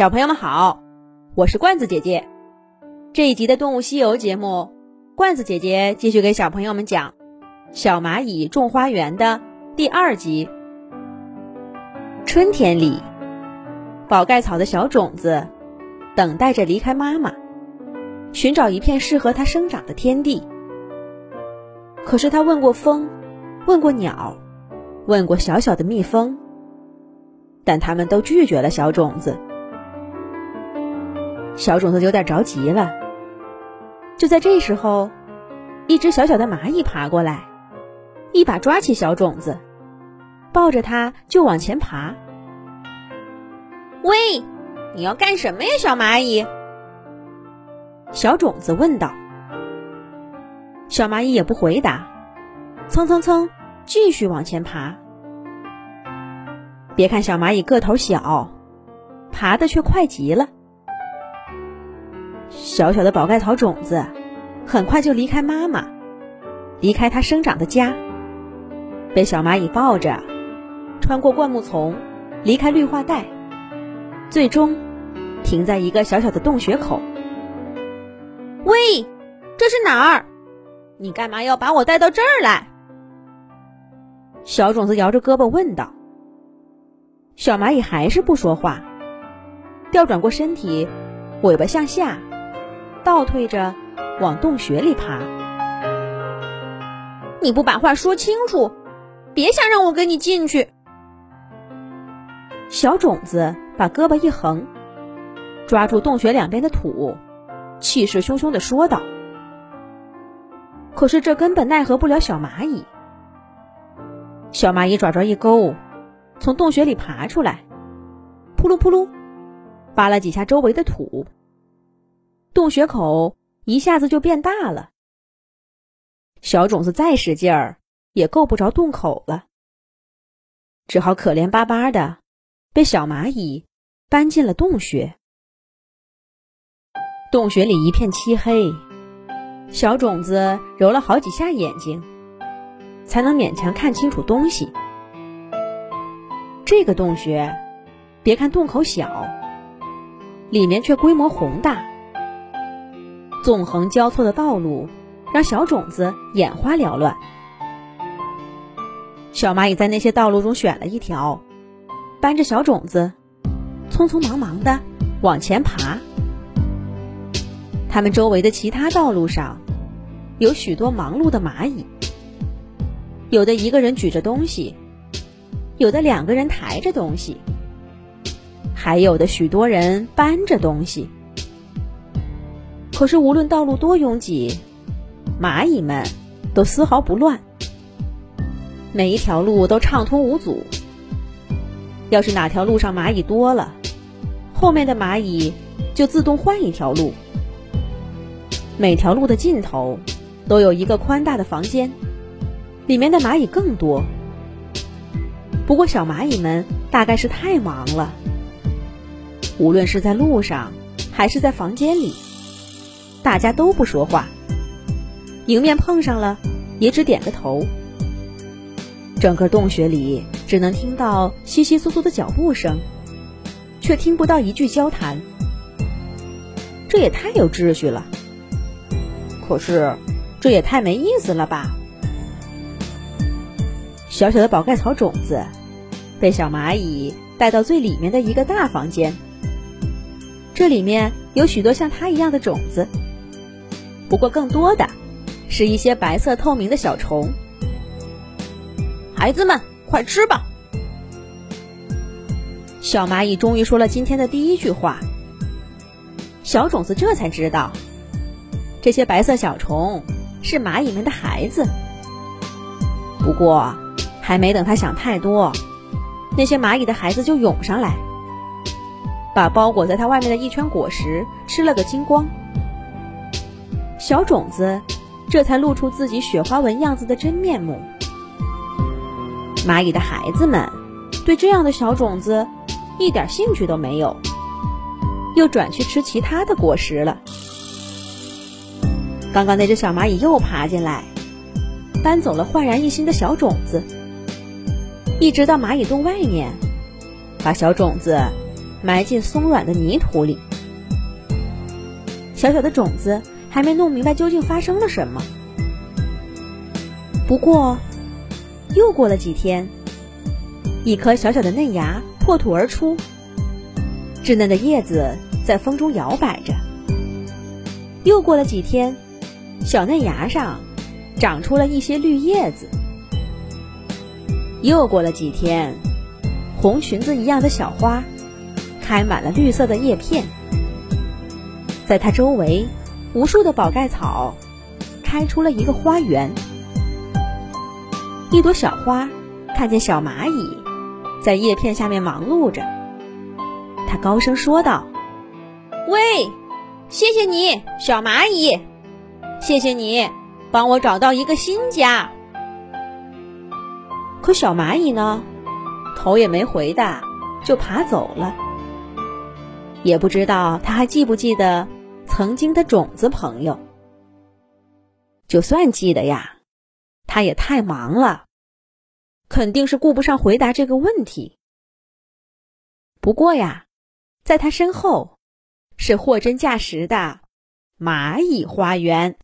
小朋友们好，我是罐子姐姐。这一集的《动物西游》节目，罐子姐姐继续给小朋友们讲《小蚂蚁种花园》的第二集。春天里，宝盖草的小种子等待着离开妈妈，寻找一片适合它生长的天地。可是，它问过风，问过鸟，问过小小的蜜蜂，但他们都拒绝了小种子。小种子有点着急了。就在这时候，一只小小的蚂蚁爬过来，一把抓起小种子，抱着它就往前爬。喂，你要干什么呀，小蚂蚁？小种子问道。小蚂蚁也不回答，蹭蹭蹭，继续往前爬。别看小蚂蚁个头小，爬的却快极了。小小的宝盖草种子，很快就离开妈妈，离开它生长的家，被小蚂蚁抱着，穿过灌木丛，离开绿化带，最终停在一个小小的洞穴口。喂，这是哪儿？你干嘛要把我带到这儿来？小种子摇着胳膊问道。小蚂蚁还是不说话，调转过身体，尾巴向下。倒退着往洞穴里爬。你不把话说清楚，别想让我跟你进去。小种子把胳膊一横，抓住洞穴两边的土，气势汹汹的说道：“可是这根本奈何不了小蚂蚁。”小蚂蚁爪爪一勾，从洞穴里爬出来，扑噜扑噜，扒了几下周围的土。洞穴口一下子就变大了，小种子再使劲儿也够不着洞口了，只好可怜巴巴的被小蚂蚁搬进了洞穴。洞穴里一片漆黑，小种子揉了好几下眼睛，才能勉强看清楚东西。这个洞穴，别看洞口小，里面却规模宏大。纵横交错的道路，让小种子眼花缭乱。小蚂蚁在那些道路中选了一条，搬着小种子，匆匆忙忙的往前爬。他们周围的其他道路上，有许多忙碌的蚂蚁，有的一个人举着东西，有的两个人抬着东西，还有的许多人搬着东西。可是，无论道路多拥挤，蚂蚁们都丝毫不乱，每一条路都畅通无阻。要是哪条路上蚂蚁多了，后面的蚂蚁就自动换一条路。每条路的尽头都有一个宽大的房间，里面的蚂蚁更多。不过，小蚂蚁们大概是太忙了，无论是在路上还是在房间里。大家都不说话，迎面碰上了，也只点个头。整个洞穴里只能听到窸窸窣窣的脚步声，却听不到一句交谈。这也太有秩序了，可是这也太没意思了吧？小小的宝盖草种子被小蚂蚁带到最里面的一个大房间，这里面有许多像它一样的种子。不过，更多的是一些白色透明的小虫。孩子们，快吃吧！小蚂蚁终于说了今天的第一句话。小种子这才知道，这些白色小虫是蚂蚁们的孩子。不过，还没等他想太多，那些蚂蚁的孩子就涌上来，把包裹在它外面的一圈果实吃了个精光。小种子这才露出自己雪花纹样子的真面目。蚂蚁的孩子们对这样的小种子一点兴趣都没有，又转去吃其他的果实了。刚刚那只小蚂蚁又爬进来，搬走了焕然一新的小种子，一直到蚂蚁洞外面，把小种子埋进松软的泥土里。小小的种子还没弄明白究竟发生了什么。不过，又过了几天，一颗小小的嫩芽破土而出，稚嫩的叶子在风中摇摆着。又过了几天，小嫩芽上长出了一些绿叶子。又过了几天，红裙子一样的小花开满了绿色的叶片，在它周围，无数的宝盖草开出了一个花园。一朵小花看见小蚂蚁在叶片下面忙碌着，它高声说道：“喂，谢谢你，小蚂蚁，谢谢你帮我找到一个新家。”可小蚂蚁呢，头也没回的就爬走了。也不知道它还记不记得曾经的种子朋友。就算记得呀，他也太忙了，肯定是顾不上回答这个问题。不过呀，在他身后是货真价实的蚂蚁花园。